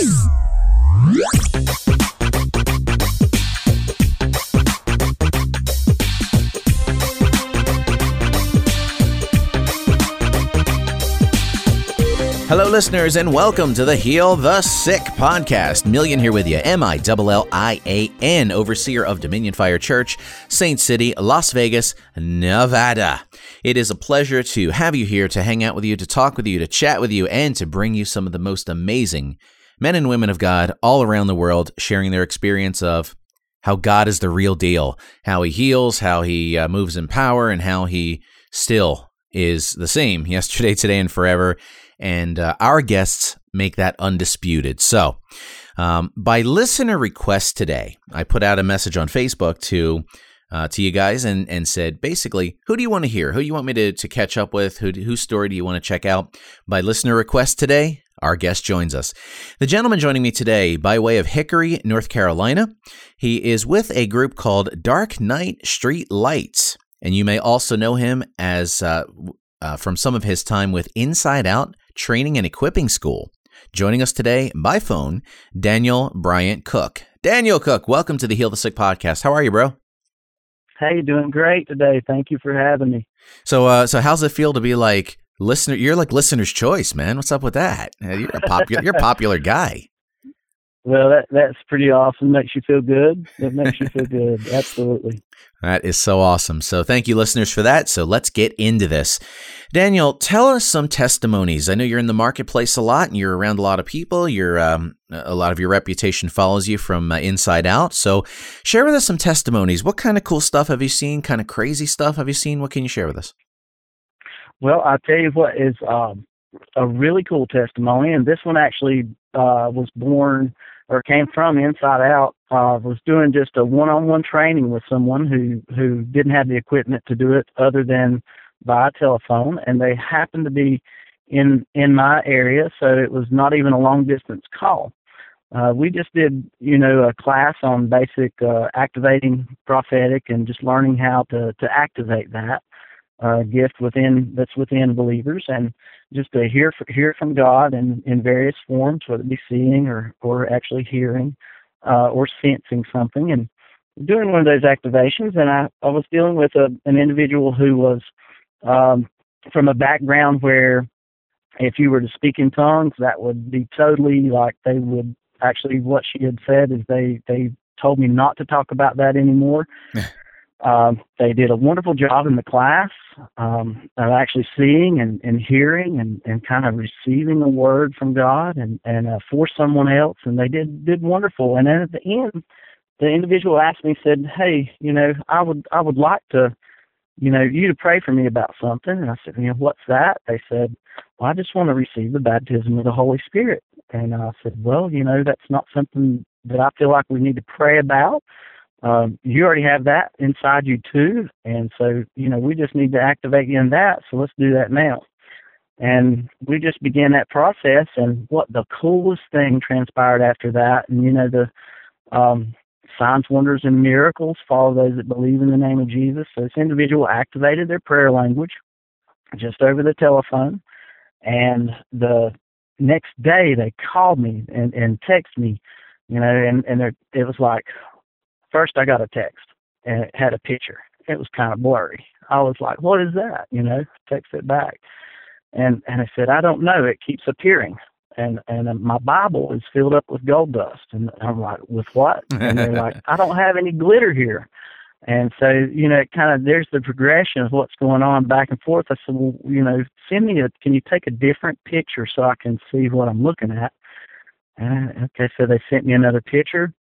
Hello, listeners, and welcome to the Heal the Sick podcast. Millian here with you, M I L L I A N, overseer of Dominion Fire Church, Saint City, Las Vegas, Nevada. It is a pleasure to have you here, to hang out with you, to talk with you, to chat with you, and to bring you some of the most amazing men and women of God all around the world sharing their experience of how God is the real deal, how he heals, how he uh, moves in power, and how he still is the same yesterday, today, and forever and uh, our guests make that undisputed. So, um, by listener request today, I put out a message on Facebook to uh, to you guys and and said basically, who do you want to hear? Who do you want me to to catch up with? Who whose story do you want to check out? By listener request today, our guest joins us. The gentleman joining me today, by way of Hickory, North Carolina, he is with a group called Dark Night Street Lights. And you may also know him as uh, uh, from some of his time with Inside Out Training and Equipping School. Joining us today by phone, Daniel Bryant Cook. Daniel Cook, welcome to the Heal the Sick podcast. How are you, bro? Hey, doing great today. Thank you for having me. So, uh, so how's it feel to be like listener? You're like listener's choice, man. What's up with that? You're a popular, you're a popular guy. Well, that that's pretty awesome. Makes you feel good. It makes you feel good. Absolutely. That is so awesome. So, thank you, listeners, for that. So, let's get into this. Daniel, tell us some testimonies. I know you're in the marketplace a lot and you're around a lot of people. You're, um, a lot of your reputation follows you from uh, inside out. So, share with us some testimonies. What kind of cool stuff have you seen? Kind of crazy stuff have you seen? What can you share with us? Well, I'll tell you what is um, a really cool testimony, and this one actually uh, was born or came from inside out uh, was doing just a one-on-one training with someone who who didn't have the equipment to do it other than by telephone, and they happened to be in in my area, so it was not even a long distance call. Uh, we just did, you know, a class on basic uh, activating prophetic and just learning how to to activate that uh, gift within that's within believers, and just to hear hear from God in in various forms, whether it be seeing or or actually hearing uh, or sensing something, and doing one of those activations. And I I was dealing with a an individual who was um, from a background where if you were to speak in tongues, that would be totally like they would actually what she had said is they they told me not to talk about that anymore. Um, they did a wonderful job in the class um, of actually seeing and, and hearing and, and kind of receiving a word from God and, and uh, for someone else, and they did did wonderful. And then at the end, the individual asked me, said, "Hey, you know, I would I would like to, you know, you to pray for me about something." And I said, "You know, what's that?" They said, "Well, I just want to receive the baptism of the Holy Spirit." And I said, "Well, you know, that's not something that I feel like we need to pray about." Um, you already have that inside you too, and so you know we just need to activate in that. So let's do that now. And we just began that process, and what the coolest thing transpired after that, and you know the um, signs, wonders, and miracles follow those that believe in the name of Jesus. So this individual activated their prayer language just over the telephone, and the next day they called me and and texted me, you know, and and it was like, First, I got a text and it had a picture. It was kind of blurry. I was like, "What is that?" You know, text it back, and and I said, "I don't know. It keeps appearing." And and uh, my Bible is filled up with gold dust, and I'm like, "With what?" And they're like, "I don't have any glitter here." And so, you know, it kind of there's the progression of what's going on back and forth. I said, well, you know, send me a, can you take a different picture so I can see what I'm looking at? And okay, so they sent me another picture,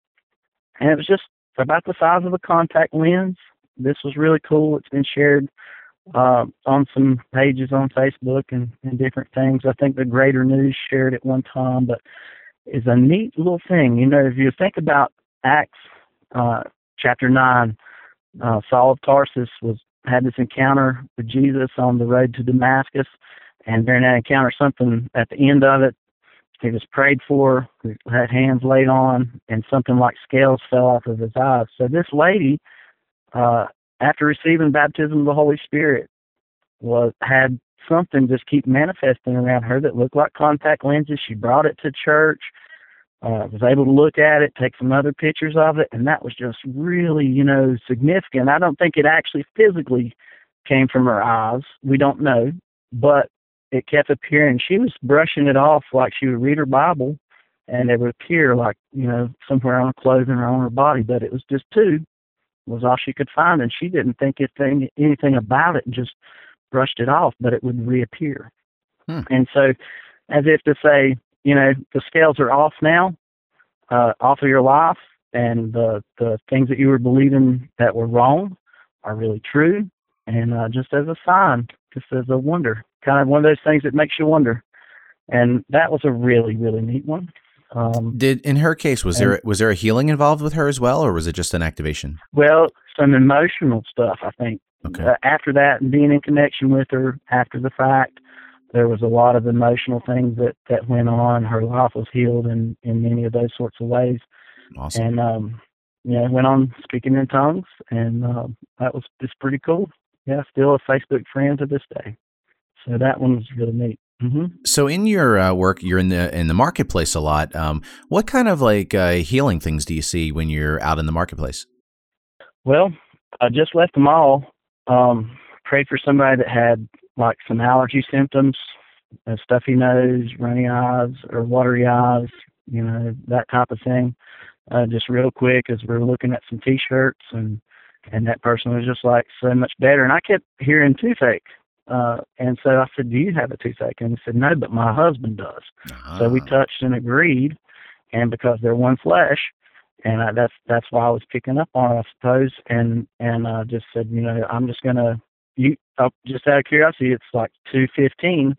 and it was just about the size of a contact lens. This was really cool. It's been shared uh, on some pages on Facebook and, and different things. I think the Greater News shared it one time, but it's a neat little thing. You know, if you think about Acts uh, chapter nine, uh, Saul of Tarsus was had this encounter with Jesus on the road to Damascus, and during that encounter, something at the end of it he was prayed for, had hands laid on, and something like scales fell off of his eyes. So this lady, uh, after receiving baptism of the Holy Spirit, was had something just keep manifesting around her that looked like contact lenses. She brought it to church. uh, was able to look at it, take some other pictures of it, and that was just really, you know, significant. I don't think it actually physically came from her eyes. We don't know, but it kept appearing. She was brushing it off like she would read her Bible, and it would appear like, you know, somewhere on her clothing or on her body, but it was just two was all she could find, and she didn't think anything anything about it and just brushed it off, but it would reappear. Hmm. And so, as if to say, you know, the scales are off now, uh, off of your life, and the the things that you were believing that were wrong are really true, and uh, just as a sign, just as a wonder, kind of one of those things that makes you wonder. And that was a really really neat one. Um, Did in her case was and, there was there a healing involved with her as well, or was it just an activation? Well, some emotional stuff, I think. Okay. Uh, after that, and being in connection with her after the fact, there was a lot of emotional things that that went on. Her life was healed in in many of those sorts of ways. Awesome. And um, yeah, went on speaking in tongues, and uh, that was just pretty cool. Yeah, still a Facebook friend to this day. So that one was really neat. Mm-hmm. So, in your uh, work, you're in the in the marketplace a lot. Um, what kind of like uh, healing things do you see when you're out in the marketplace? Well, I just left the mall. Um, prayed for somebody that had like some allergy symptoms, a stuffy nose, runny eyes, or watery eyes. You know that type of thing. Uh, just real quick, as we are looking at some T-shirts, and and that person was just like so much better. And I kept hearing toothache uh, and so I said, "Do you have a toothache?" And he said, "No, but my husband does." Uh-huh. So we ah. touched and agreed, and because they're one flesh, and I, that's that's why I was picking up on it, I suppose. And and uh, just said, you know, I'm just gonna you uh, just out of curiosity, it's like two fifteen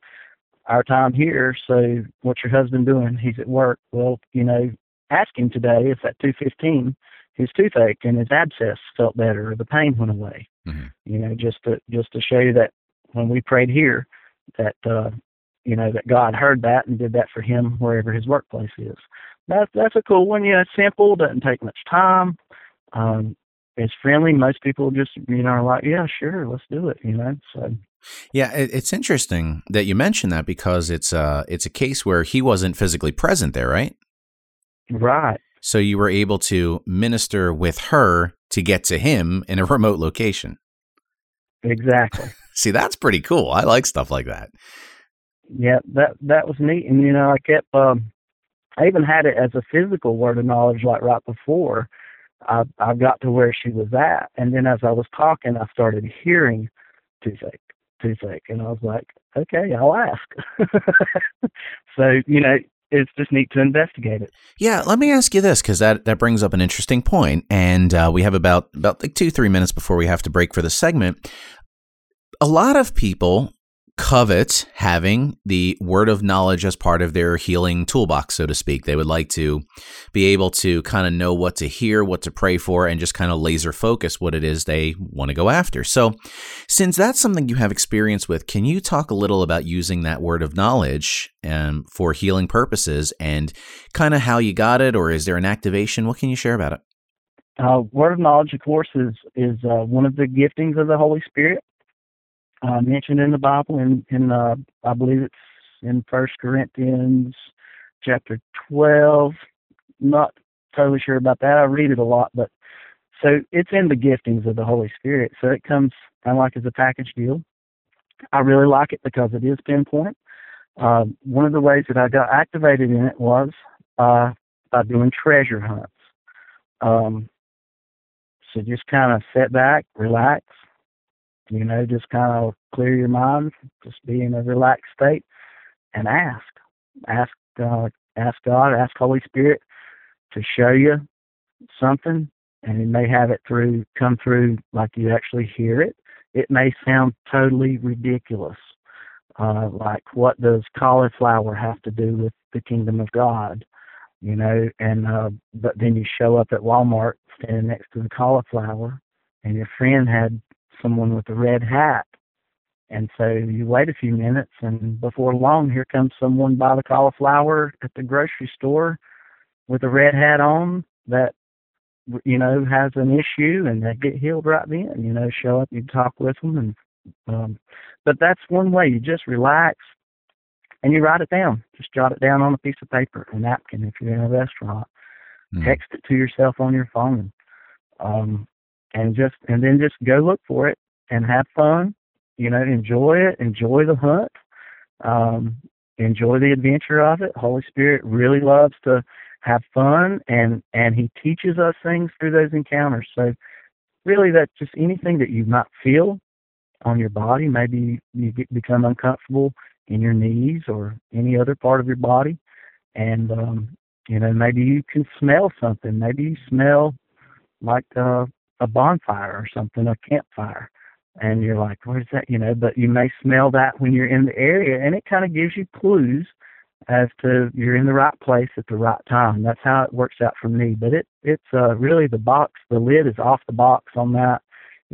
our time here. So what's your husband doing? He's at work. Well, you know, ask him today if at two fifteen his toothache and his abscess felt better or the pain went away. Mm-hmm. You know, just to just to show you that when we prayed here that uh you know that God heard that and did that for him wherever his workplace is. That's that's a cool one. Yeah, it's simple, doesn't take much time. Um it's friendly. Most people just you know are like, yeah, sure, let's do it. You know, so. Yeah, it's interesting that you mentioned that because it's uh it's a case where he wasn't physically present there, right? Right. So you were able to minister with her to get to him in a remote location. Exactly. See, that's pretty cool. I like stuff like that. Yeah, that that was neat, and you know, I kept. Um, I even had it as a physical word of knowledge, like right before I I got to where she was at, and then as I was talking, I started hearing toothache, toothache, and I was like, okay, I'll ask. so you know, it's just neat to investigate it. Yeah, let me ask you this because that that brings up an interesting point, and uh, we have about about like two three minutes before we have to break for the segment a lot of people covet having the word of knowledge as part of their healing toolbox, so to speak. They would like to be able to kind of know what to hear, what to pray for, and just kind of laser focus what it is they want to go after. So, since that's something you have experience with, can you talk a little about using that word of knowledge um, for healing purposes and kind of how you got it, or is there an activation? What can you share about it? Uh, word of knowledge, of course, is is uh, one of the giftings of the Holy Spirit uh, mentioned in the Bible, in, in uh, I believe it's in First Corinthians chapter 12. Not totally sure about that. I read it a lot, but so it's in the giftings of the Holy Spirit. So it comes kind of like as a package deal. I really like it because it is pinpoint. Uh, one of the ways that I got activated in it was uh, by doing treasure hunts. Um, so just kind of sit back, relax, you know, just kind of clear your mind, just be in a relaxed state, and ask, ask, uh, ask God, ask Holy Spirit to show you something, and He may have it through come through like you actually hear it. It may sound totally ridiculous, uh, like what does cauliflower have to do with the kingdom of God? You know, and uh, but then you show up at Walmart standing next to the cauliflower, and your friend had someone with a red hat. And so you wait a few minutes, and before long, here comes someone by the cauliflower at the grocery store with a red hat on that, you know, has an issue, and they get healed right then. You know, show up, you talk with them, and um, but that's one way. You just relax, and you write it down. Just jot it down on a piece of paper, a napkin if you're in a restaurant. Mm. Text it to yourself on your phone. Um, and just and then just go look for it and have fun. You know, enjoy it, enjoy the hunt, um, enjoy the adventure of it. Holy Spirit really loves to have fun, and and He teaches us things through those encounters. So really, that's just anything that you might feel on your body. Maybe you get, become uncomfortable in your knees or any other part of your body, and um, you know maybe you can smell something. Maybe you smell like uh, a bonfire or something, a campfire. And you're like, where's that? You know, but you may smell that when you're in the area, and it kind of gives you clues as to you're in the right place at the right time. That's how it works out for me. But it it's uh, really the box, the lid is off the box on that.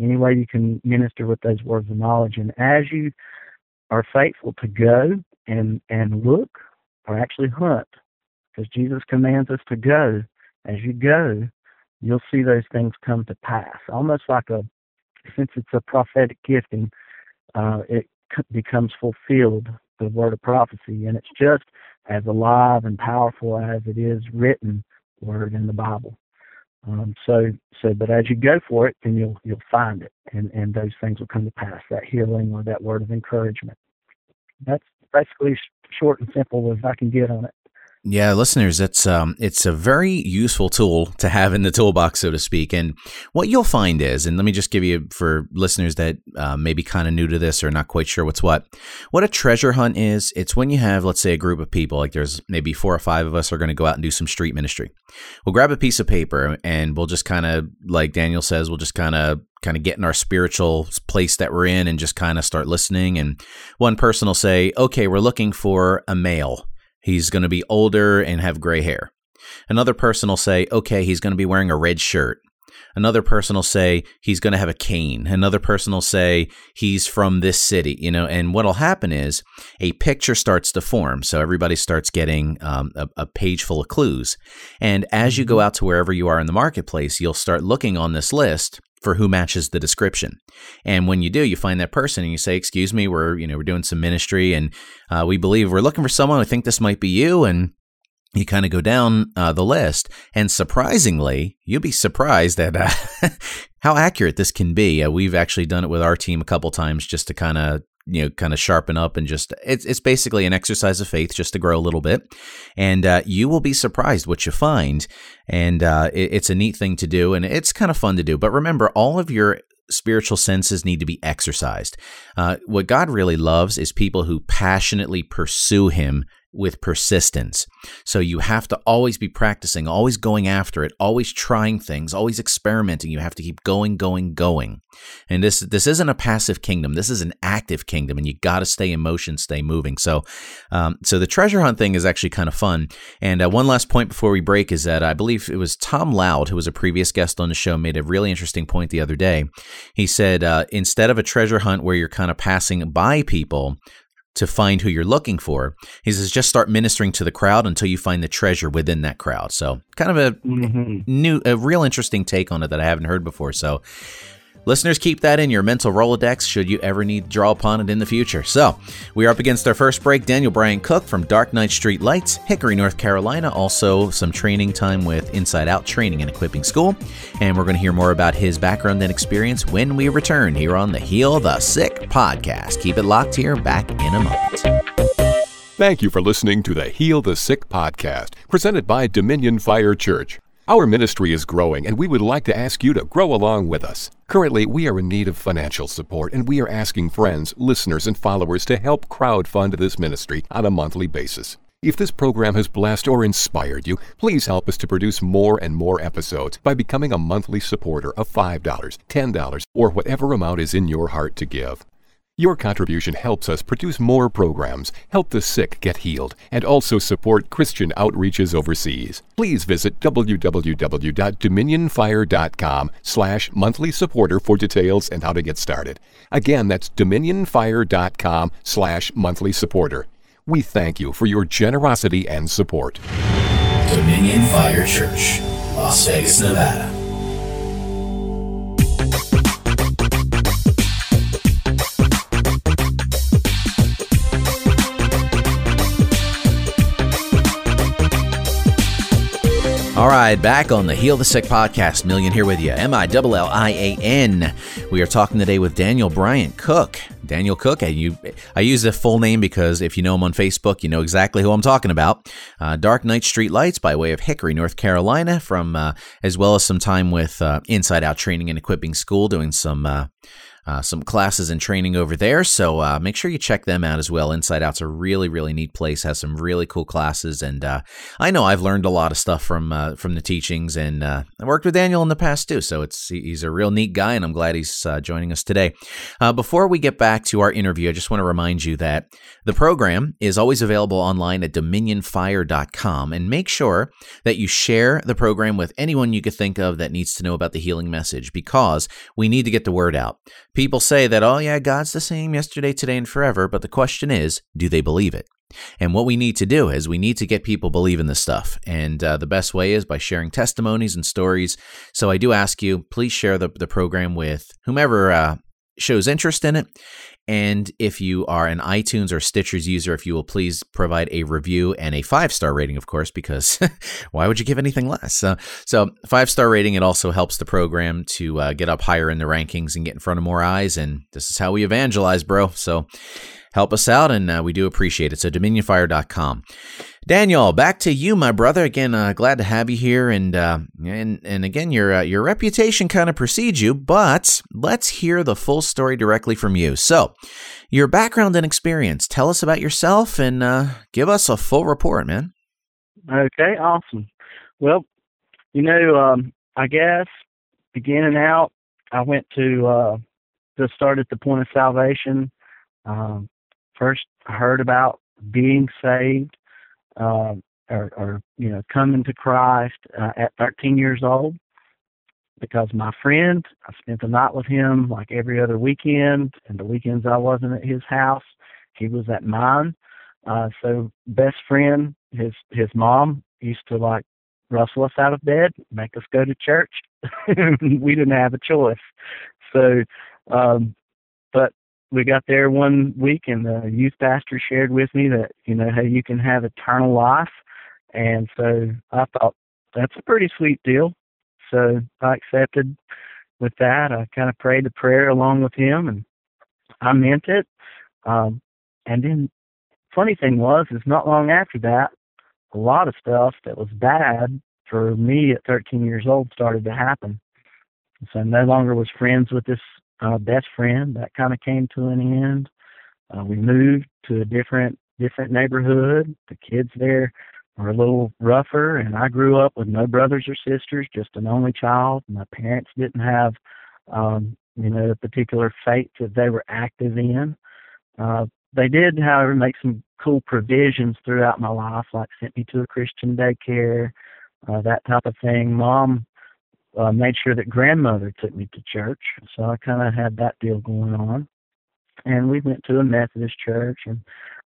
Any way you can minister with those words of knowledge, and as you are faithful to go and and look, or actually hunt, because Jesus commands us to go. As you go, you'll see those things come to pass. Almost like a, since it's a prophetic gifting, uh, it c- becomes fulfilled, the word of prophecy, and it's just as alive and powerful as it is written word in the Bible. Um, so, so, but as you go for it, then you'll you'll find it, and and those things will come to pass. That healing or that word of encouragement. That's basically short and simple as I can get on it. Yeah, listeners, it's um, it's a very useful tool to have in the toolbox, so to speak. And what you'll find is, and let me just give you for listeners that uh, may be kind of new to this or not quite sure what's what, what a treasure hunt is. It's when you have, let's say, a group of people, like there's maybe four or five of us are going to go out and do some street ministry. We'll grab a piece of paper and we'll just kind of, like Daniel says, we'll just kind of kind of get in our spiritual place that we're in and just kind of start listening. And one person will say, "Okay, we're looking for a male." He's going to be older and have gray hair. Another person will say, okay, he's going to be wearing a red shirt. Another person will say he's going to have a cane. Another person will say he's from this city, you know. And what'll happen is a picture starts to form. So everybody starts getting um, a, a page full of clues. And as you go mm-hmm. out to wherever you are in the marketplace, you'll start looking on this list for who matches the description. And when you do, you find that person and you say, "Excuse me, we're you know we're doing some ministry and uh, we believe we're looking for someone. I think this might be you." And you kind of go down uh, the list, and surprisingly, you'll be surprised at uh, how accurate this can be. Uh, we've actually done it with our team a couple times just to kind of you know kind of sharpen up and just it's it's basically an exercise of faith just to grow a little bit. And uh, you will be surprised what you find. And uh, it, it's a neat thing to do and it's kind of fun to do. But remember all of your spiritual senses need to be exercised. Uh, what god really loves is people who passionately pursue him with persistence. So you have to always be practicing, always going after it, always trying things, always experimenting. You have to keep going, going, going. And this this isn't a passive kingdom. This is an active kingdom, and you got to stay in motion, stay moving. So, um, so the treasure hunt thing is actually kind of fun. And uh, one last point before we break is that I believe it was Tom Loud, who was a previous guest on the show, made a really interesting point the other day. He said uh, instead of a treasure hunt where you're kind of passing by people, to find who you're looking for. He says just start ministering to the crowd until you find the treasure within that crowd. So kind of a mm-hmm. new, a real interesting take on it that I haven't heard before. So Listeners, keep that in your mental Rolodex should you ever need to draw upon it in the future. So, we are up against our first break. Daniel Bryan Cook from Dark Knight Street Lights, Hickory, North Carolina. Also, some training time with Inside Out Training and Equipping School. And we're going to hear more about his background and experience when we return here on the Heal the Sick podcast. Keep it locked here, back in a moment. Thank you for listening to the Heal the Sick podcast, presented by Dominion Fire Church. Our ministry is growing, and we would like to ask you to grow along with us. Currently, we are in need of financial support, and we are asking friends, listeners, and followers to help crowdfund this ministry on a monthly basis. If this program has blessed or inspired you, please help us to produce more and more episodes by becoming a monthly supporter of $5, $10, or whatever amount is in your heart to give. Your contribution helps us produce more programs, help the sick get healed, and also support Christian outreaches overseas. Please visit www.dominionfire.com slash monthly supporter for details and how to get started. Again, that's dominionfire.com slash monthly supporter. We thank you for your generosity and support. Dominion Fire Church, Las Vegas, Nevada. All right, back on the Heal the Sick podcast. Millian here with you. M I L L I A N. We are talking today with Daniel Bryant Cook. Daniel Cook. I, you, I use the full name because if you know him on Facebook, you know exactly who I'm talking about. Uh, Dark Knight Street Lights by way of Hickory, North Carolina, from uh, as well as some time with uh, Inside Out Training and Equipping School, doing some uh, some classes and training over there. So uh, make sure you check them out as well. Inside Out's a really, really neat place. Has some really cool classes, and uh, I know I've learned a lot of stuff from uh, from the teachings, and uh, I worked with Daniel in the past too. So it's he's a real neat guy, and I'm glad he's uh, joining us today. before we get back to our interview, I just want to remind you that the program is always available online at dominionfire.com, and make sure that you share the program with anyone you could think of that needs to know about the healing message because we need to get the word out. People say that, oh, yeah, God's the same yesterday, today, and forever. But the question is, do they believe it? And what we need to do is we need to get people believing this stuff. And uh, the best way is by sharing testimonies and stories. So I do ask you, please share the, the program with whomever uh, shows interest in it. And if you are an iTunes or Stitchers user, if you will please provide a review and a five star rating, of course, because why would you give anything less? Uh, so, five star rating, it also helps the program to uh, get up higher in the rankings and get in front of more eyes. And this is how we evangelize, bro. So, help us out, and uh, we do appreciate it. So, dominionfire.com. Daniel, back to you, my brother. Again, uh, glad to have you here, and uh, and and again, your uh, your reputation kind of precedes you, but let's hear the full story directly from you. So, your background and experience. Tell us about yourself, and uh, give us a full report, man. Okay, awesome. Well, you know, um, I guess beginning out, I went to uh, to start at the point of salvation. Um, first, heard about being saved uh, or, or you know coming to Christ uh, at 13 years old because my friend I spent the night with him like every other weekend and the weekends I wasn't at his house he was at mine. Uh so best friend his his mom used to like rustle us out of bed make us go to church. We didn't have a choice. So um we got there one week and the youth pastor shared with me that you know hey you can have eternal life. And so i thought that's a pretty sweet deal. So i accepted with that. I kind of prayed the prayer along with him and i meant it. Um and then funny thing was is not long after that a lot of stuff that was bad for me at 13 years old started to happen. So I no longer was friends with this uh, best friend. That kind of came to an end. Uh, we moved to a different different neighborhood. The kids there were a little rougher, and I grew up with no brothers or sisters, just an only child. My parents didn't have, um, you know, a particular faith that they were active in. Uh, they did, however, make some cool provisions throughout my life, like sent me to a Christian daycare, uh, that type of thing. Mom uh, made sure that grandmother took me to church. So I kind of had that deal going on. And we went to a Methodist church. And,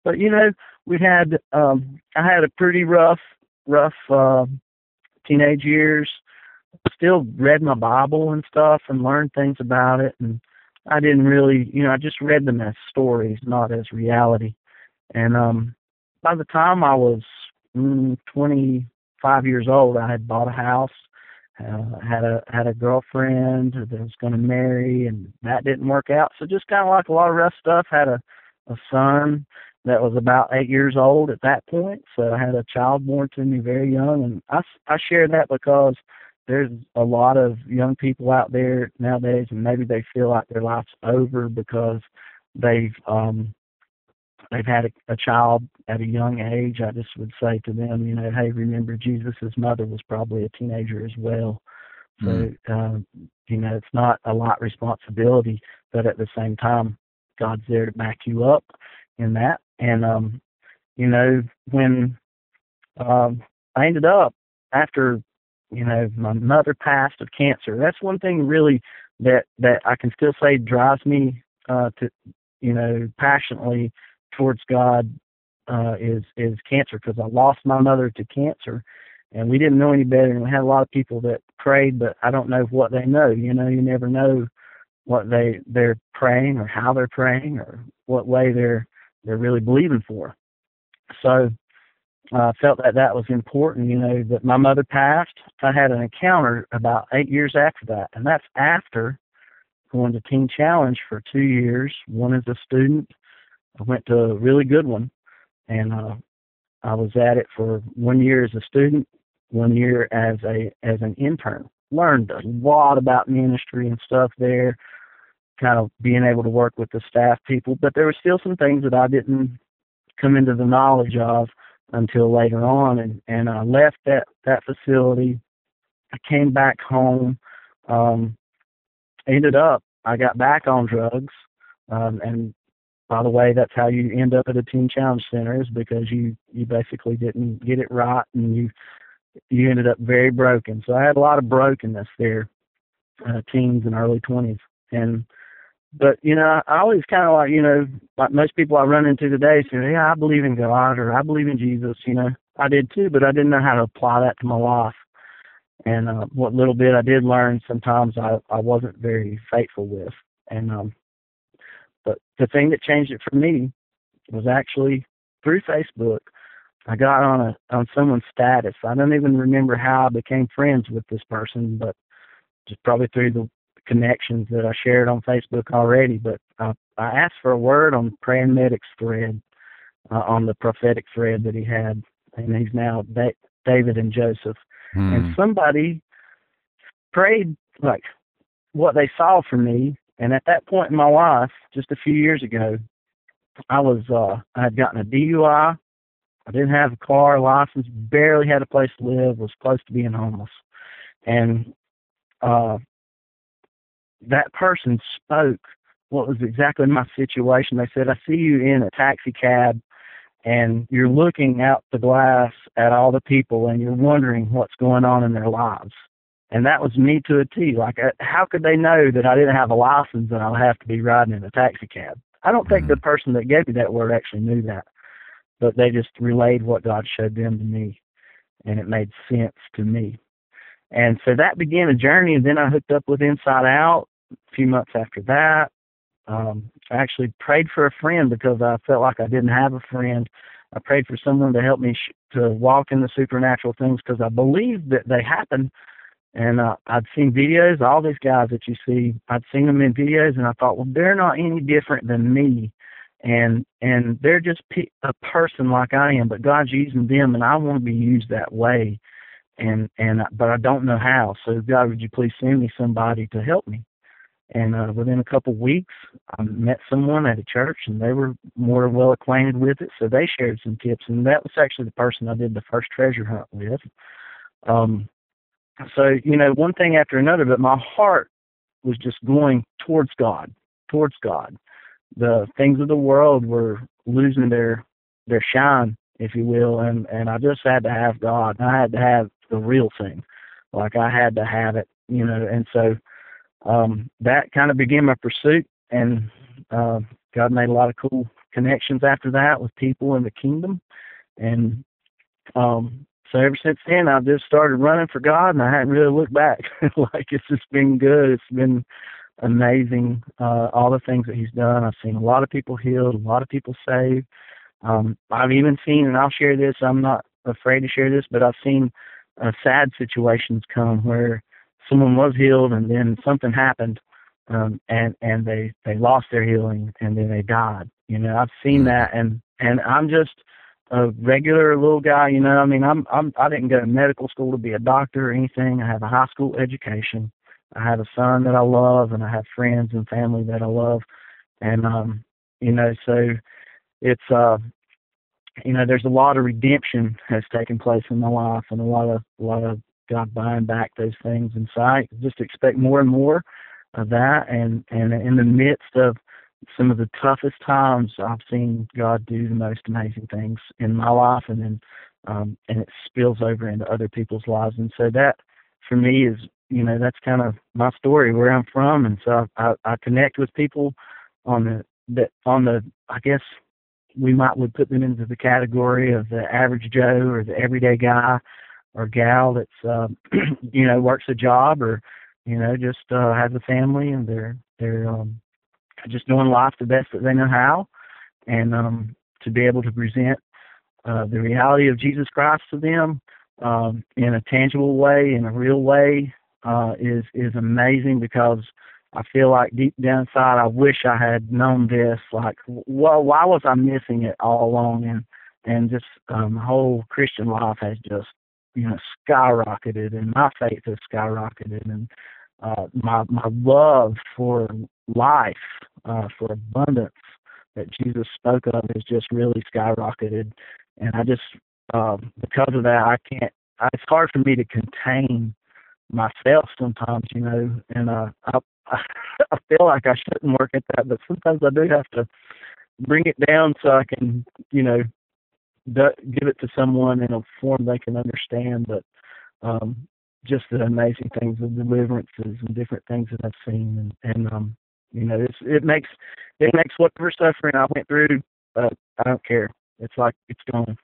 but you know, we had, um, I had a pretty rough, rough, uh, teenage years. Still read my Bible and stuff and learned things about it. And I didn't really, you know, I just read them as stories, not as reality. And, um, by the time I was mm, 25 years old, I had bought a house uh, had a had a girlfriend that was going to marry, and that didn't work out. So just kind of like a lot of rough stuff. Had a a son that was about eight years old at that point. So I had a child born to me very young, and I I share that because there's a lot of young people out there nowadays, and maybe they feel like their life's over because they've um they've had a, a child at a young age, I just would say to them, you know, hey, remember Jesus' mother was probably a teenager as well. So, mm. um, you know, it's not a lot responsibility, but at the same time, God's there to back you up in that. And, um, you know, when um, I ended up after, you know, my mother passed of cancer, that's one thing really that that I can still say drives me uh, to, you know, passionately towards God uh, is is cancer because I lost my mother to cancer, and we didn't know any better. And we had a lot of people that prayed, but I don't know what they know. You know, you never know what they they're praying or how they're praying or what way they're they're really believing for. So uh, felt that that was important. You know, that my mother passed. I had an encounter about eight years after that, and that's after going to Teen Challenge for two years. One as a student, I went to a really good one, and uh, I was at it for one year as a student, one year as a as an intern. Learned a lot about ministry and stuff there, kind of being able to work with the staff people. But there were still some things that I didn't come into the knowledge of until later on, and and I left that that facility. I came back home. Um, ended up I got back on drugs, um, and by the way, that's how you end up at a teen challenge center is because you you basically didn't get it right and you you ended up very broken. So I had a lot of brokenness there, uh, teens and early twenties, and but you know I always kind of like you know like most people I run into today say yeah I believe in God or I believe in Jesus. You know I did too, but I didn't know how to apply that to my life. And uh, what little bit I did learn, sometimes I I wasn't very faithful with. And um, but the thing that changed it for me was actually through Facebook. I got on a on someone's status. I don't even remember how I became friends with this person, but just probably through the connections that I shared on Facebook already. But I, I asked for a word on Praying Medic's thread, uh, on the prophetic thread that he had, and he's now da- David and Joseph. Hmm. And somebody prayed like what they saw for me and at that point in my life, just a few years ago, I was uh I had gotten a DUI. I didn't have a car license, barely had a place to live, was close to being homeless. And uh that person spoke what was exactly my situation. They said, I see you in a taxi cab and you're looking out the glass at all the people and you're wondering what's going on in their lives and that was me to a T. Like, uh, how could they know that I didn't have a license and I'd have to be riding in a taxi cab? I don't think the mm-hmm. person that gave me that word actually knew that, but they just relayed what God showed them to me, and it made sense to me. And so that began a journey, and then I hooked up with Inside Out a few months after that. Um, I actually prayed for a friend because I felt like I didn't have a friend. I prayed for someone to help me sh- to walk in the supernatural things because I believed that they happened and uh, I'd seen videos, all these guys that you see, I'd seen them in videos, and I thought, well, they're not any different than me, and and they're just pe- a person like I am, but God's using them, and I want to be used that way, and and but I don't know how. So God, would you please send me somebody to help me? And uh, within a couple of weeks, I met someone at a church, and they were more well acquainted with it, so they shared some tips, and that was actually the person I did the first treasure hunt with. Um, so you know one thing after another but my heart was just going towards god towards god. The things of the world were losing their their shine if you will and and i just had to have god. I had to have the real thing. Like i had to have it you know and so um that kind of began my pursuit and uh god made a lot of cool connections after that with people in the kingdom. And um so ever since then, I've just started running for God, and I haven't really looked back. like it's just been good. It's been amazing. Uh, all the things that He's done. I've seen a lot of people healed, a lot of people saved. Um, I've even seen, and I'll share this. I'm not afraid to share this, but I've seen uh, sad situations come where someone was healed, and then something happened, um, and and they they lost their healing, and then they died. You know, I've seen mm. that, and and I'm just a regular little guy, you know. I mean, I'm I'm I didn't go to medical school to be a doctor or anything. I have a high school education. I have a son that I love, and I have friends and family that I love, and um, you know, so it's uh, you know, there's a lot of redemption has taken place in my life, and a lot of a lot of God buying back those things. And so I just expect more and more of that, and and in the midst of some of the toughest times I've seen God do the most amazing things in my life, and then um, and it spills over into other people's lives. And so that, for me, is you know that's kind of my story where I'm from, and so I, I, I connect with people on the that on the I guess we might would put them into the category of the average Joe or the everyday guy or gal that's uh, you know works a job or you know just uh, has a family and they're they're um, just doing life the best that they know how, and um, to be able to present uh, the reality of Jesus Christ to them um, in a tangible way, in a real way, uh, is is amazing because I feel like deep down inside, I wish I had known this. Like, well, why was I missing it all along? And and just um, whole Christian life has just you know skyrocketed, and my faith has skyrocketed, and uh, my my love for life, uh, for abundance that Jesus spoke of has just really skyrocketed, and I just um, because of that I can't. It's hard for me to contain myself sometimes, you know, and uh, I I feel like I shouldn't work at that, but sometimes I do have to bring it down so I can, you know, give it to someone in a form they can understand. But um, just the amazing things of deliverances and different things that I've seen, and, and um, you know, it's, it makes it makes whatever suffering I went through, uh, I don't care. It's like it's gone.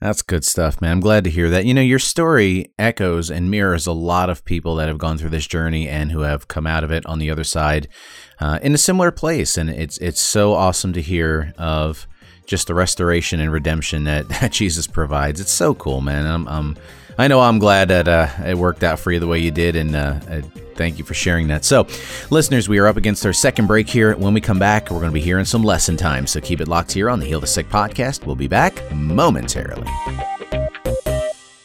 That's good stuff, man. I'm glad to hear that. You know, your story echoes and mirrors a lot of people that have gone through this journey and who have come out of it on the other side uh, in a similar place. And it's it's so awesome to hear of just the restoration and redemption that, that Jesus provides. It's so cool, man. I'm, I'm I know I'm glad that uh, it worked out for you the way you did, and uh, thank you for sharing that. So, listeners, we are up against our second break here. When we come back, we're going to be hearing some lesson time. So keep it locked here on the Heal the Sick podcast. We'll be back momentarily.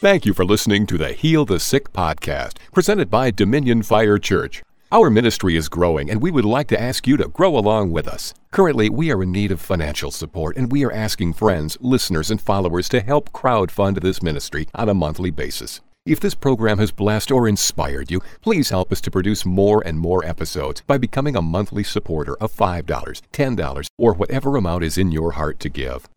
Thank you for listening to the Heal the Sick podcast, presented by Dominion Fire Church. Our ministry is growing, and we would like to ask you to grow along with us. Currently, we are in need of financial support, and we are asking friends, listeners, and followers to help crowdfund this ministry on a monthly basis. If this program has blessed or inspired you, please help us to produce more and more episodes by becoming a monthly supporter of $5, $10, or whatever amount is in your heart to give.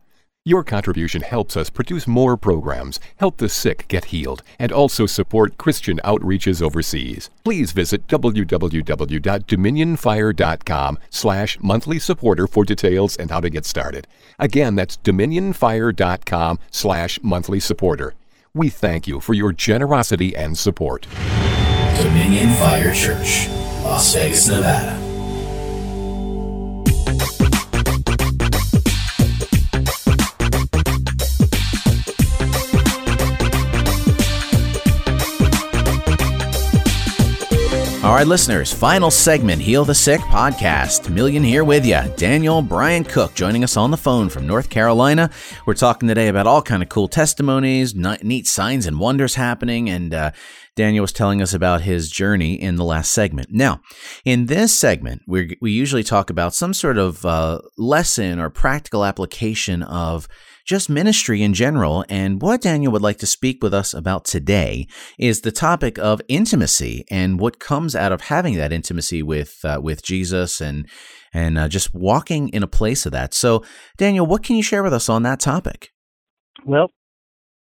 Your contribution helps us produce more programs, help the sick get healed, and also support Christian outreaches overseas. Please visit www.dominionfire.com slash monthly supporter for details and how to get started. Again, that's dominionfire.com slash monthly supporter. We thank you for your generosity and support. Dominion Fire Church, Las Vegas, Nevada. All right, listeners, final segment, Heal the Sick podcast. Millian here with you. Daniel Brian Cook joining us on the phone from North Carolina. We're talking today about all kind of cool testimonies, neat signs and wonders happening, and uh, Daniel was telling us about his journey in the last segment. Now, in this segment, we we usually talk about some sort of uh, lesson or practical application of just ministry in general. And what Daniel would like to speak with us about today is the topic of intimacy and what comes out of having that intimacy with uh, with Jesus and and uh, just walking in a place of that. So, Daniel, what can you share with us on that topic? Well,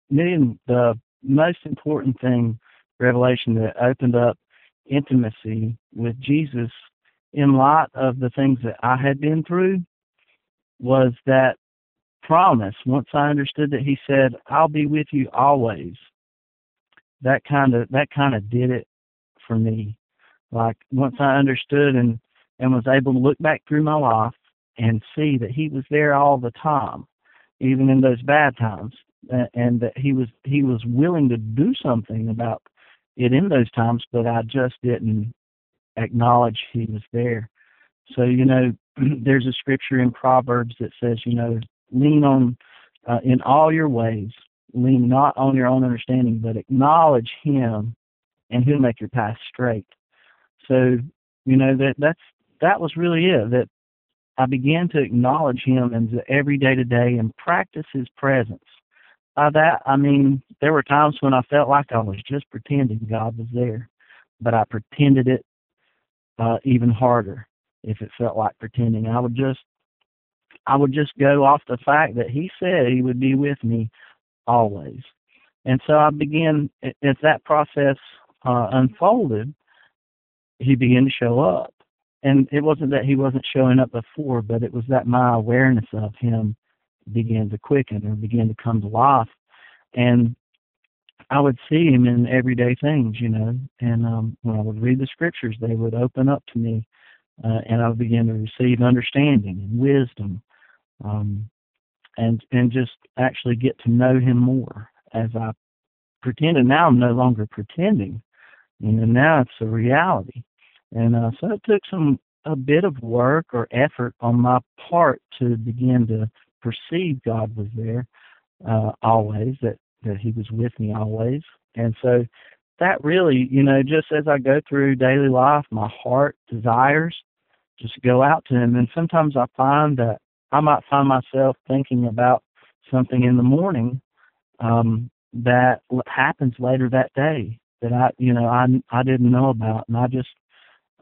me the most important thing, revelation that opened up intimacy with Jesus in light of the things that I had been through was that promise, once I understood that he said, I'll be with you always, that kind of that kind of did it for me. Like once I understood and and was able to look back through my life and see that he was there all the time, even in those bad times, and that he was he was willing to do something about it in those times, but I just didn't acknowledge he was there. So you know, there's a scripture in Proverbs that says, you know, lean on uh, in all your ways. Lean not on your own understanding but acknowledge him and he'll make your path straight. So you know that that's that was really it that i began to acknowledge him in the every day to day and practice his presence. By that i mean there were times when i felt like i was just pretending god was there but i pretended it uh, even harder if it felt like pretending. I would just I would just go off the fact that he said he would be with me always. And so I began, as that process uh, unfolded, he began to show up. And it wasn't that he wasn't showing up before, but it was that my awareness of him began to quicken or began to come to life. And I would see him in everyday things, you know. And um, when I would read the scriptures, they would open up to me, uh, and I would begin to receive understanding and wisdom um, and and just actually get to know him more as I pretended. Now I'm no longer pretending. You know, now it's a reality. And uh, so it took some a bit of work or effort on my part to begin to perceive God was there uh, always, that that He was with me always. And so that really, you know, just as I go through daily life, my heart desires just go out to Him. And sometimes I find that I might find myself thinking about something in the morning um, that happens later that day that I, you know, I I didn't know about, and I just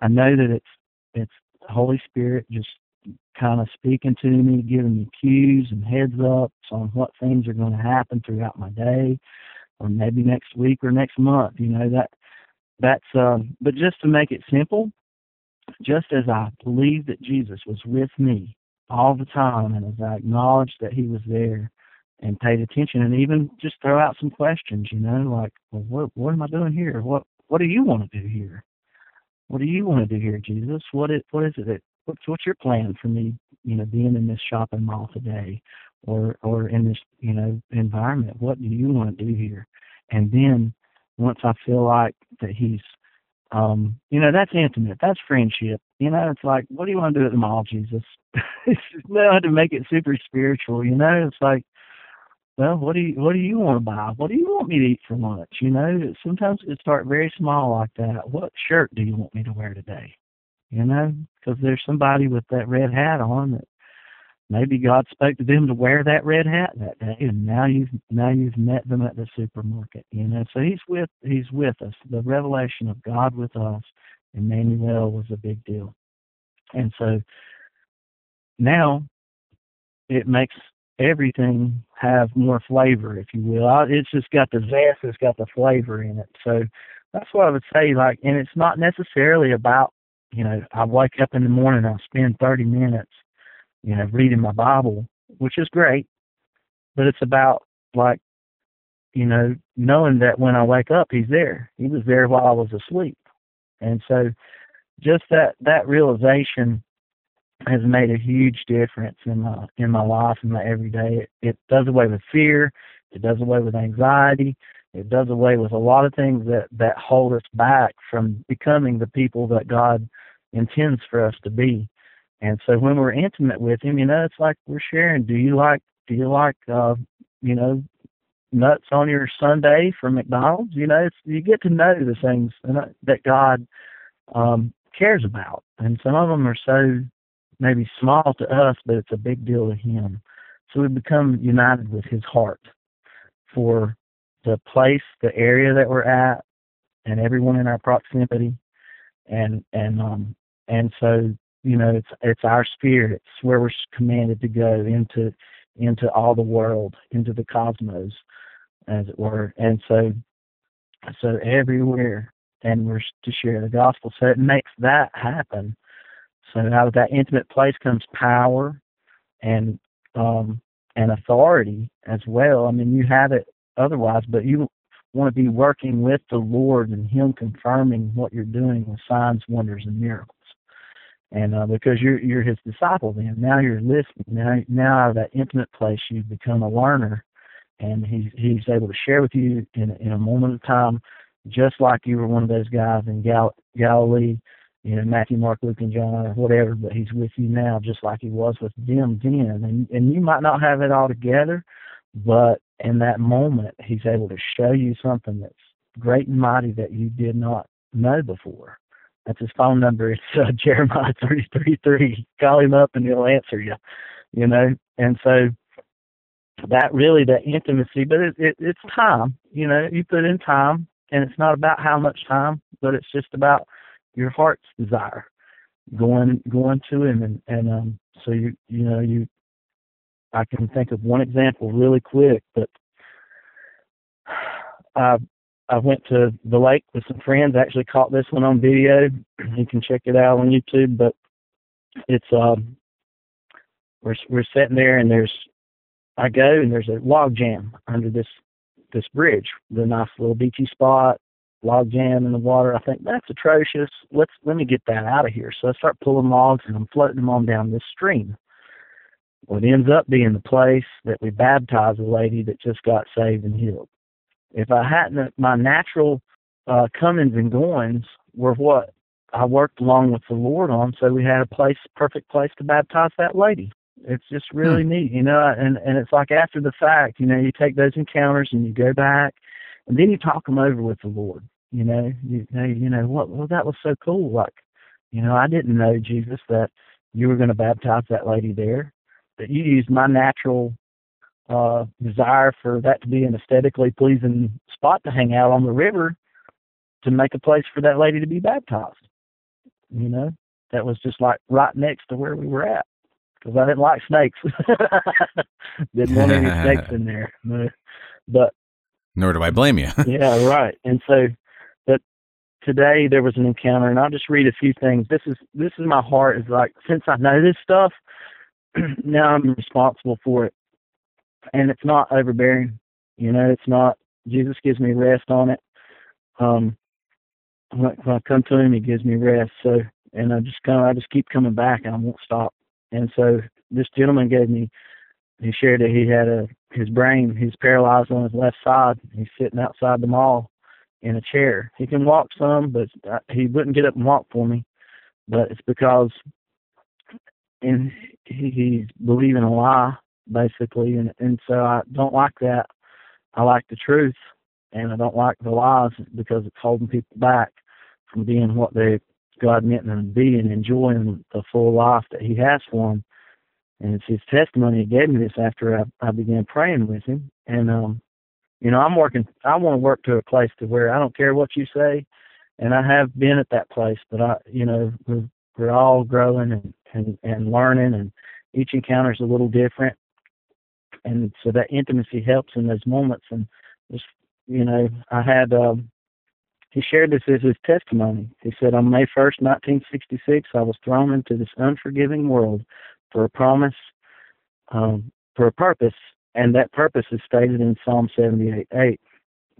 I know that it's it's the Holy Spirit just kind of speaking to me, giving me cues and heads ups on what things are going to happen throughout my day, or maybe next week or next month. You know that that's um. But just to make it simple, just as I believe that Jesus was with me all the time, and as I acknowledged that He was there, and paid attention, and even just throw out some questions. You know, like, well, what what am I doing here? What what do you want to do here? What do you want to do here, Jesus? What is what is it that what's what's your plan for me? You know, being in this shopping mall today, or or in this you know environment. What do you want to do here? And then once I feel like that He's um, you know, that's intimate. That's friendship. You know, it's like, what do you want to do at the mall, Jesus? it's not to make it super spiritual, you know, it's like well, what do you what do you want to buy? What do you want me to eat for lunch? You know, sometimes it start very small like that. What shirt do you want me to wear today? You know, because there's somebody with that red hat on that maybe God spoke to them to wear that red hat that day, and now you've now you've met them at the supermarket. You know, so He's with He's with us. The revelation of God with us, Emmanuel, was a big deal, and so now it makes everything have more flavor, if you will. It's just got the zest, it's got the flavor in it. So that's what I would say. Like, and it's not necessarily about, you know, I wake up in the morning, I spend 30 minutes, you know, reading my Bible, which is great, but it's about like, you know, knowing that when I wake up, He's there. He was there while I was asleep, and so just that that realization has made a huge difference in my in my life and my everyday. It, it does away with fear. It does away with anxiety. It does away with a lot of things that that hold us back from becoming the people that God intends for us to be. And so when we're intimate with Him, you know, it's like we're sharing. Do you like Do you like uh, you know nuts on your sundae from McDonald's? You know, it's, you get to know the things that God um, cares about, and some of them are so maybe small to us, but it's a big deal to him. So we become united with his heart for the place, the area that we're at, and everyone in our proximity. And and um and so you know it's it's our spirit. It's where we're commanded to go into into all the world, into the cosmos, as it were. And so so everywhere, and we're to share the gospel. So it makes that happen so out of that intimate place comes power and um, and authority as well. I mean, you have it otherwise, but you want to be working with the Lord and Him confirming what you're doing with signs, wonders, and miracles. And uh, because you're you're His disciple, then now you're listening. Now now out of that intimate place, you've become a learner, and He's He's able to share with you in in a moment of time, just like you were one of those guys in Gal- Galilee you know, Matthew, Mark, Luke, and John, or whatever, but he's with you now just like he was with them then. And, and you might not have it all together, but in that moment, he's able to show you something that's great and mighty that you did not know before. That's his phone number. It's uh, Jeremiah 333. Call him up and he'll answer you, you know. And so that really, that intimacy, but it, it, it's time, you know, you put in time and it's not about how much time, but it's just about your heart's desire going going to him and and um so you you know you I can think of one example really quick but I I went to the lake with some friends actually caught this one on video you can check it out on YouTube but it's um we're we're sitting there and there's I go and there's a log jam under this this bridge the nice little beachy spot log jam in the water. I think that's atrocious. Let's let me get that out of here. So I start pulling logs and I'm floating them on down this stream. It ends up being the place that we baptized a lady that just got saved and healed. If I hadn't, my natural uh, comings and goings were what I worked along with the Lord on, so we had a place, perfect place to baptize that lady. It's just really hmm. neat, you know, and and it's like after the fact, you know, you take those encounters and you go back, and then you talk them over with the Lord. You know, you know, you know what? Well, that was so cool. Like, you know, I didn't know Jesus that you were going to baptize that lady there. That you used my natural uh desire for that to be an aesthetically pleasing spot to hang out on the river to make a place for that lady to be baptized. You know, that was just like right next to where we were at because I didn't like snakes. didn't want any snakes in there. But nor do I blame you. yeah, right. And so, but today there was an encounter, and I'll just read a few things. This is this is my heart. Is like since I know this stuff, now I'm responsible for it, and it's not overbearing. You know, it's not. Jesus gives me rest on it. Um, when I come to Him, He gives me rest. So, and I just kind of I just keep coming back, and I won't stop. And so this gentleman gave me, he shared that he had a, his brain, he's paralyzed on his left side. He's sitting outside the mall in a chair. He can walk some, but he wouldn't get up and walk for me. But it's because and he, he's believing a lie, basically. And, and so I don't like that. I like the truth, and I don't like the lies because it's holding people back from being what they God meant them to be and enjoying the full life that He has for them. And it's His testimony. He gave me this after I, I began praying with Him. And um, you know, I'm working. I want to work to a place to where I don't care what you say, and I have been at that place. But I, you know, we're we're all growing and and and learning, and each encounter is a little different. And so that intimacy helps in those moments. And just, you know, I had um, he shared this as his testimony. He said, On May 1st, 1966, I was thrown into this unforgiving world for a promise, um, for a purpose, and that purpose is stated in Psalm 78 8.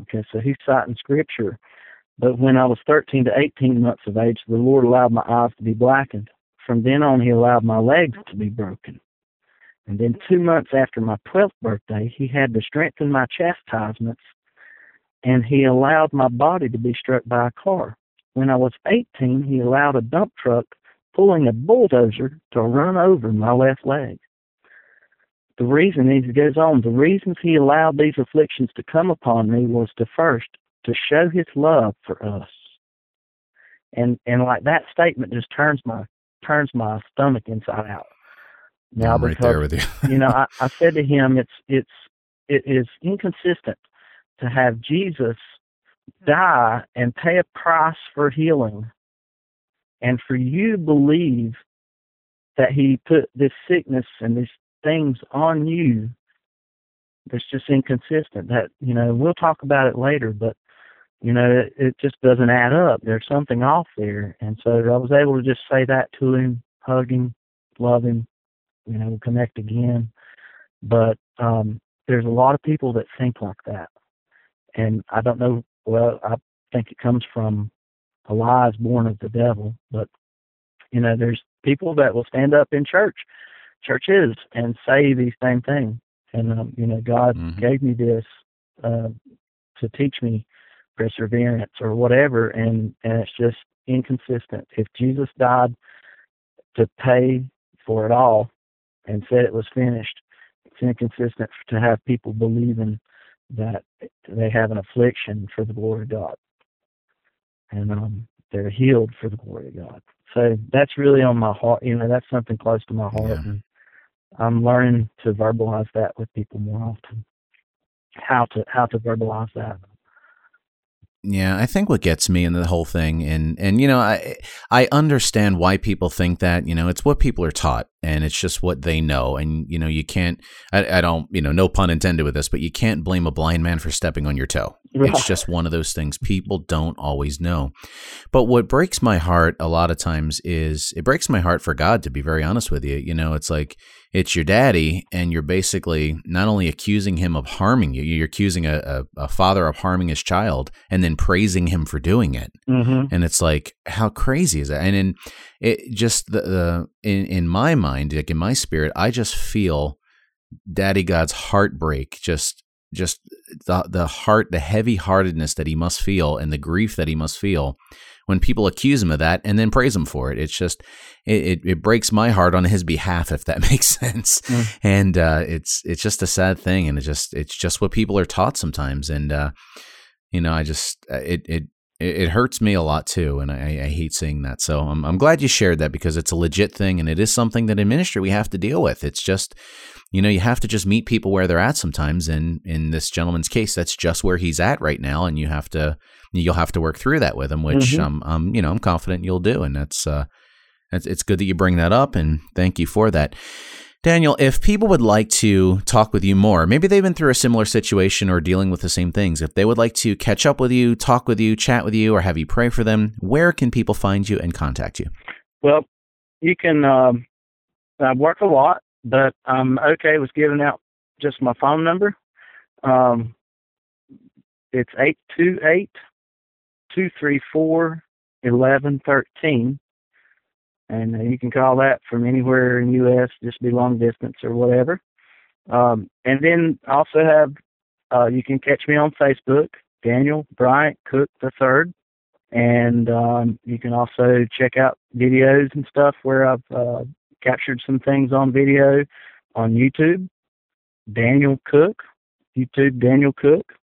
Okay, so he's citing scripture. But when I was 13 to 18 months of age, the Lord allowed my eyes to be blackened. From then on, he allowed my legs to be broken. And then two months after my 12th birthday, he had to strengthen my chastisements and he allowed my body to be struck by a car. When I was 18, he allowed a dump truck pulling a bulldozer to run over my left leg. The reason, he goes on, the reasons he allowed these afflictions to come upon me was to first, to show his love for us. And and like that statement just turns my turns my stomach inside out. Now I'm right there with you. you know, I, I said to him, it's it's it is inconsistent to have Jesus die and pay a price for healing, and for you to believe that He put this sickness and these things on you, that's just inconsistent. That you know, we'll talk about it later, but you know, it, it just doesn't add up. There's something off there, and so I was able to just say that to him, hug him, love him, you know, connect again. But um, there's a lot of people that think like that and I don't know. Well, I think it comes from a lie is born of the devil. But you know, there's people that will stand up in church, churches, and say these same things. And um, you know, God mm-hmm. gave me this uh, to teach me perseverance or whatever, and and it's just inconsistent. If Jesus died to pay for it all and said it was finished, it's inconsistent to have people believing that they have an affliction for the glory of God. And um, they're healed for the glory of God. So that's really on my heart. You know, that's something close to my heart. Yeah. And I'm learning to verbalize that with people more often. How to how to verbalize that. Yeah, I think what gets me in the whole thing, and and you know, I I understand why people think that. You know, it's what people are taught, and it's just what they know. And you know, you can't. I, I don't. You know, no pun intended with this, but you can't blame a blind man for stepping on your toe. Right. It's just one of those things people don't always know. But what breaks my heart a lot of times is it breaks my heart for God. To be very honest with you, you know, it's like it's your daddy, and you're basically not only accusing him of harming you, you're accusing a, a, a father of harming his child, and then praising him for doing it. Mm-hmm. And it's like, how crazy is that? And in, it just the, the in in my mind, like in my spirit, I just feel Daddy God's heartbreak, just just the the heart, the heavy heartedness that he must feel, and the grief that he must feel when people accuse him of that and then praise him for it. It's just it it, it breaks my heart on his behalf, if that makes sense. Mm. And uh, it's it's just a sad thing, and it just it's just what people are taught sometimes, and uh, you know, I just uh, it it it hurts me a lot too, and I, I, hate seeing that. So I'm, I'm glad you shared that because it's a legit thing, and it is something that in ministry we have to deal with. It's just, you know, you have to just meet people where they're at sometimes, and in this gentleman's case, that's just where he's at right now, and you have to, you'll have to work through that with him, which mm-hmm. um, um, you know, I'm confident you'll do, and that's, uh, it's, it's good that you bring that up, and thank you for that. Daniel, if people would like to talk with you more, maybe they've been through a similar situation or dealing with the same things, if they would like to catch up with you, talk with you, chat with you, or have you pray for them, where can people find you and contact you? Well, you can, um, I work a lot, but I'm okay with giving out just my phone number. Um, it's 828 234 1113 and uh, you can call that from anywhere in U.S. Just be long distance or whatever. Um, and then also have uh, you can catch me on Facebook, Daniel Bryant Cook the Third, and um, you can also check out videos and stuff where I've uh, captured some things on video on YouTube. Daniel Cook, YouTube Daniel Cook,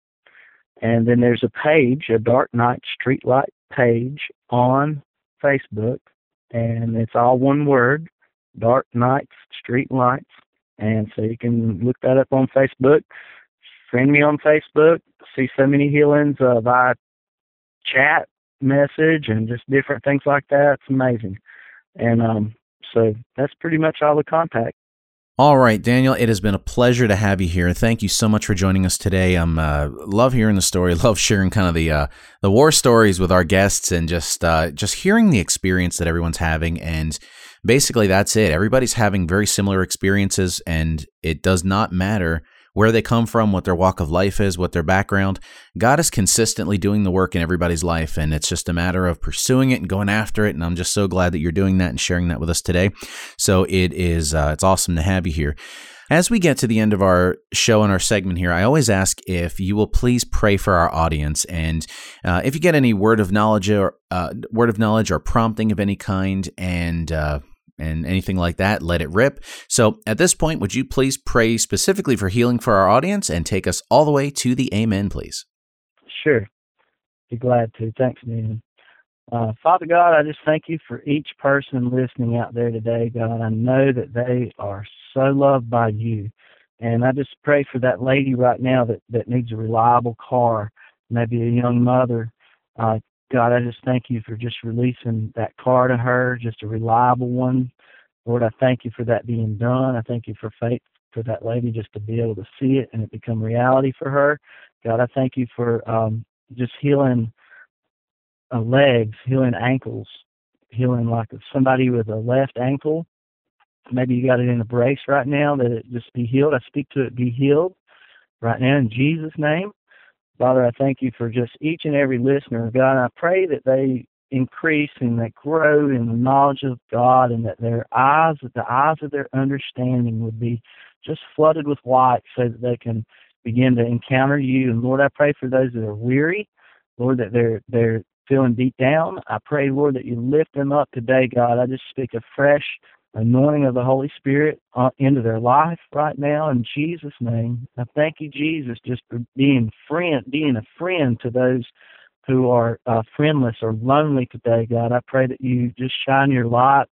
and then there's a page, a Dark Night Streetlight page on Facebook and it's all one word, Dark Nights, Street Lights. And so you can look that up on Facebook. Friend me on Facebook. See so many healings uh, via chat message and just different things like that. It's amazing. And um, so that's pretty much all the contact. All right, Daniel, it has been a pleasure to have you here. Thank you so much for joining us today. I'm uh, love hearing the story. Love sharing kind of the uh, the war stories with our guests and just uh, just hearing the experience that everyone's having. And basically, that's it. Everybody's having very similar experiences, and it does not matter where they come from, what their walk of life is, what their background. God is consistently doing the work in everybody's life, and it's just a matter of pursuing it and going after it. And I'm just so glad that you're doing that and sharing that with us today. So it is, uh, it's awesome to have you here. As we get to the end of our show and our segment here, I always ask if you will please pray for our audience, and uh, if you get any word of knowledge or uh, word of knowledge or prompting of any kind, and uh, and anything like that, let it rip. So at this point, would you please pray specifically for healing for our audience and take us all the way to the Amen, please? Sure. Be glad to. Thanks, man. Uh, Father God, I just thank you for each person listening out there today, God. I know that they are so loved by you. And I just pray for that lady right now that, that needs a reliable car, maybe a young mother. Uh, God, I just thank you for just releasing that car to her, just a reliable one. Lord, I thank you for that being done. I thank you for faith for that lady just to be able to see it and it become reality for her. God, I thank you for um, just healing uh, legs, healing ankles, healing like somebody with a left ankle. Maybe you got it in a brace right now that it just be healed. I speak to it be healed right now in Jesus' name. Father, I thank you for just each and every listener. God, I pray that they increase and that grow in the knowledge of God and that their eyes, that the eyes of their understanding would be just flooded with light so that they can begin to encounter you. And Lord, I pray for those that are weary, Lord, that they're they're feeling beat down. I pray, Lord, that you lift them up today, God. I just speak a fresh anointing of the Holy Spirit uh, into their life right now in Jesus' name. I thank you, Jesus, just for being friend, being a friend to those who are uh, friendless or lonely today, God. I pray that you just shine your light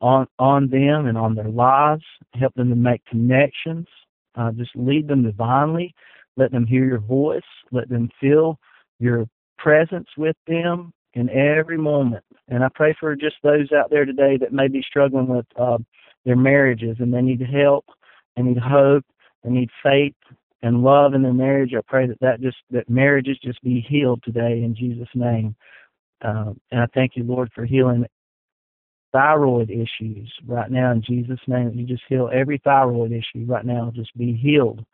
on on them and on their lives. Help them to make connections. Uh, just lead them divinely. Let them hear your voice. Let them feel your presence with them in every moment. And I pray for just those out there today that may be struggling with uh, their marriages and they need help, they need hope, they need faith and love in their marriage. I pray that that just that marriages just be healed today in Jesus' name. Uh, and I thank you, Lord, for healing thyroid issues right now in Jesus' name. You just heal every thyroid issue right now. Just be healed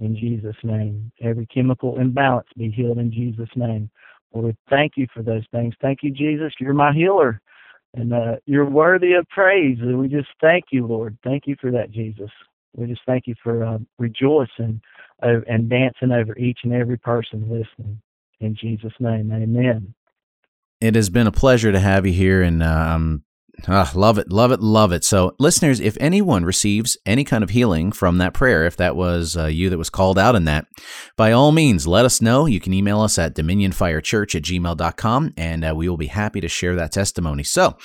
in Jesus' name. Every chemical imbalance be healed in Jesus' name. Lord, thank you for those things. Thank you, Jesus. You're my healer. And uh, you're worthy of praise. And we just thank you, Lord. Thank you for that, Jesus. We just thank you for uh, rejoicing uh, and dancing over each and every person listening. In Jesus' name, amen. It has been a pleasure to have you here, and um, Ah, love it, love it, love it. So, listeners, if anyone receives any kind of healing from that prayer, if that was uh, you that was called out in that, by all means, let us know. You can email us at dominionfirechurch at gmail.com, and uh, we will be happy to share that testimony. So,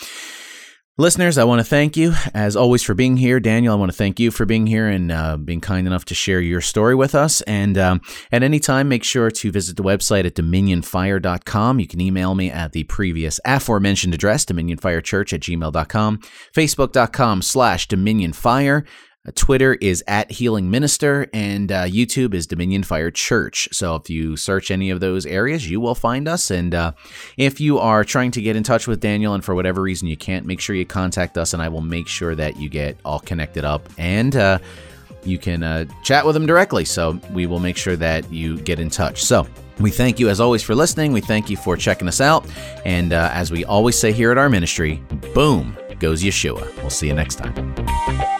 Listeners, I want to thank you, as always, for being here. Daniel, I want to thank you for being here and uh, being kind enough to share your story with us. And um, at any time, make sure to visit the website at dominionfire.com. You can email me at the previous aforementioned address, dominionfirechurch at gmail.com, facebook.com slash dominionfire. Uh, Twitter is at Healing Minister, and uh, YouTube is Dominion Fire Church. So if you search any of those areas, you will find us. And uh, if you are trying to get in touch with Daniel and for whatever reason you can't, make sure you contact us, and I will make sure that you get all connected up and uh, you can uh, chat with him directly. So we will make sure that you get in touch. So we thank you as always for listening. We thank you for checking us out. And uh, as we always say here at our ministry, boom goes Yeshua. We'll see you next time.